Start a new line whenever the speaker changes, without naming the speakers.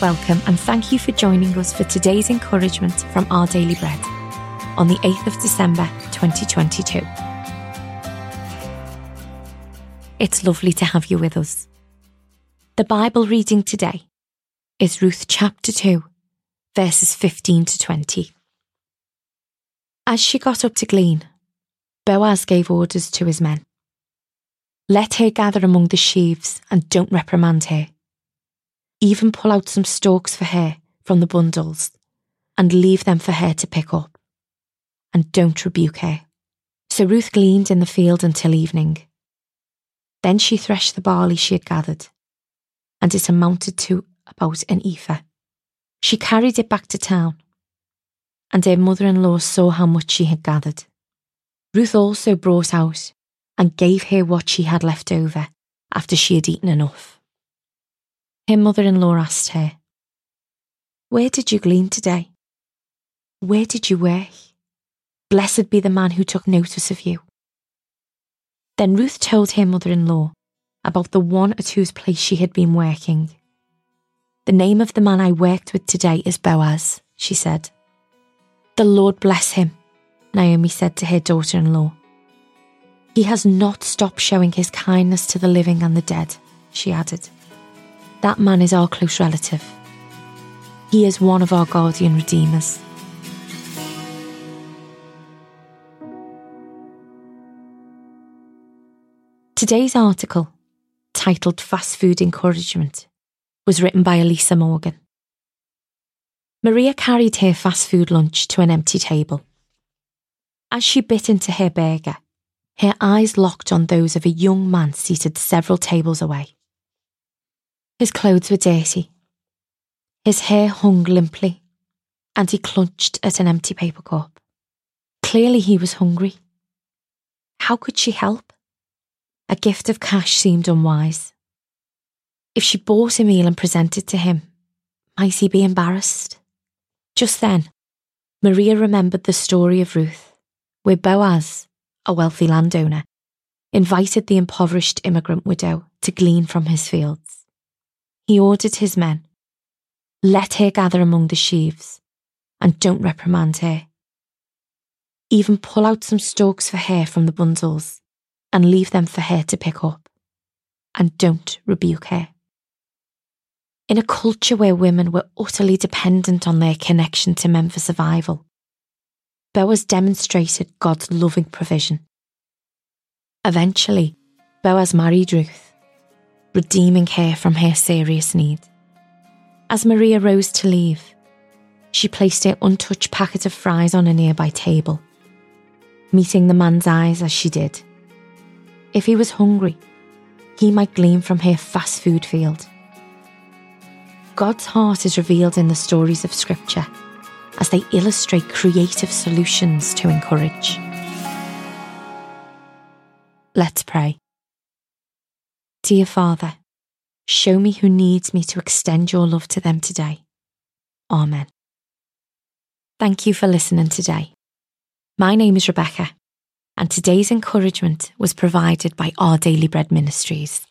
welcome, and thank you for joining us for today's encouragement from Our Daily Bread on the 8th of December 2022. It's lovely to have you with us. The Bible reading today is Ruth chapter 2, verses 15 to 20. As she got up to glean, Boaz gave orders to his men Let her gather among the sheaves and don't reprimand her. Even pull out some stalks for her from the bundles and leave them for her to pick up. And don't rebuke her. So Ruth gleaned in the field until evening. Then she threshed the barley she had gathered, and it amounted to about an ephah. She carried it back to town, and her mother in law saw how much she had gathered. Ruth also brought out and gave her what she had left over after she had eaten enough. Her mother in law asked her, Where did you glean today? Where did you work? Blessed be the man who took notice of you. Then Ruth told her mother in law about the one at whose place she had been working. The name of the man I worked with today is Boaz, she said. The Lord bless him, Naomi said to her daughter in law. He has not stopped showing his kindness to the living and the dead, she added. That man is our close relative. He is one of our guardian redeemers. Today's article, titled Fast Food Encouragement, was written by Elisa Morgan. Maria carried her fast food lunch to an empty table. As she bit into her burger, her eyes locked on those of a young man seated several tables away. His clothes were dirty. His hair hung limply, and he clutched at an empty paper cup. Clearly, he was hungry. How could she help? A gift of cash seemed unwise. If she bought a meal and presented to him, might he be embarrassed? Just then, Maria remembered the story of Ruth, where Boaz, a wealthy landowner, invited the impoverished immigrant widow to glean from his fields. He ordered his men, Let her gather among the sheaves, and don't reprimand her. Even pull out some stalks for her from the bundles, and leave them for her to pick up, and don't rebuke her. In a culture where women were utterly dependent on their connection to men for survival, Boaz demonstrated God's loving provision. Eventually, Boaz married Ruth, redeeming her from her serious need. As Maria rose to leave, she placed her untouched packet of fries on a nearby table, meeting the man's eyes as she did. If he was hungry, he might glean from her fast food field God's heart is revealed in the stories of Scripture as they illustrate creative solutions to encourage. Let's pray. Dear Father, show me who needs me to extend your love to them today. Amen. Thank you for listening today. My name is Rebecca, and today's encouragement was provided by Our Daily Bread Ministries.